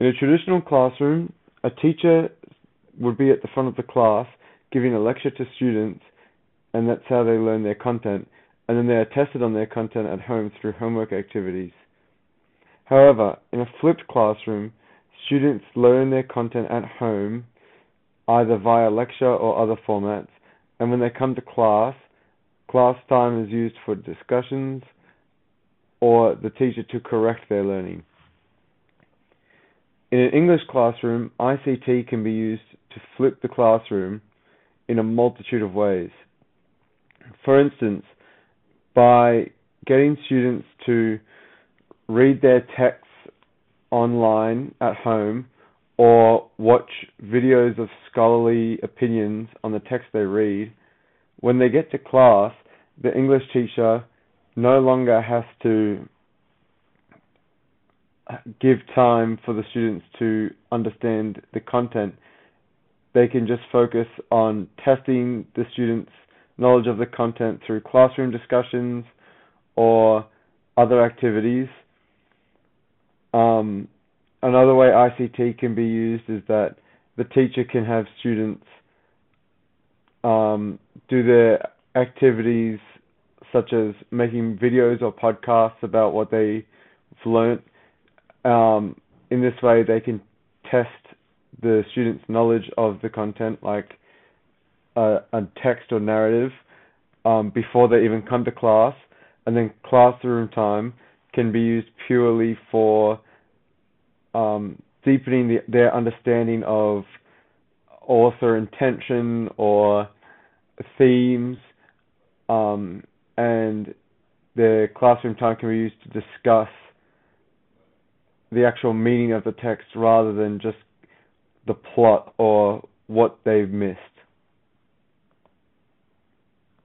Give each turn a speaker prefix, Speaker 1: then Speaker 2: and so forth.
Speaker 1: In a traditional classroom, a teacher would be at the front of the class giving a lecture to students, and that's how they learn their content, and then they are tested on their content at home through homework activities. However, in a flipped classroom, students learn their content at home either via lecture or other formats, and when they come to class, class time is used for discussions or the teacher to correct their learning. In an English classroom, ICT can be used to flip the classroom in a multitude of ways. For instance, by getting students to read their texts online at home or watch videos of scholarly opinions on the text they read, when they get to class, the English teacher no longer has to give time for the students to understand the content. They can just focus on testing the students' knowledge of the content through classroom discussions or other activities. Um, another way ICT can be used is that the teacher can have students um, do their activities such as making videos or podcasts about what they've learnt um, in this way, they can test the student's knowledge of the content, like a, a text or narrative, um, before they even come to class. And then classroom time can be used purely for um, deepening the, their understanding of author intention or themes, um, and the classroom time can be used to discuss the actual meaning of the text rather than just the plot or what they've missed.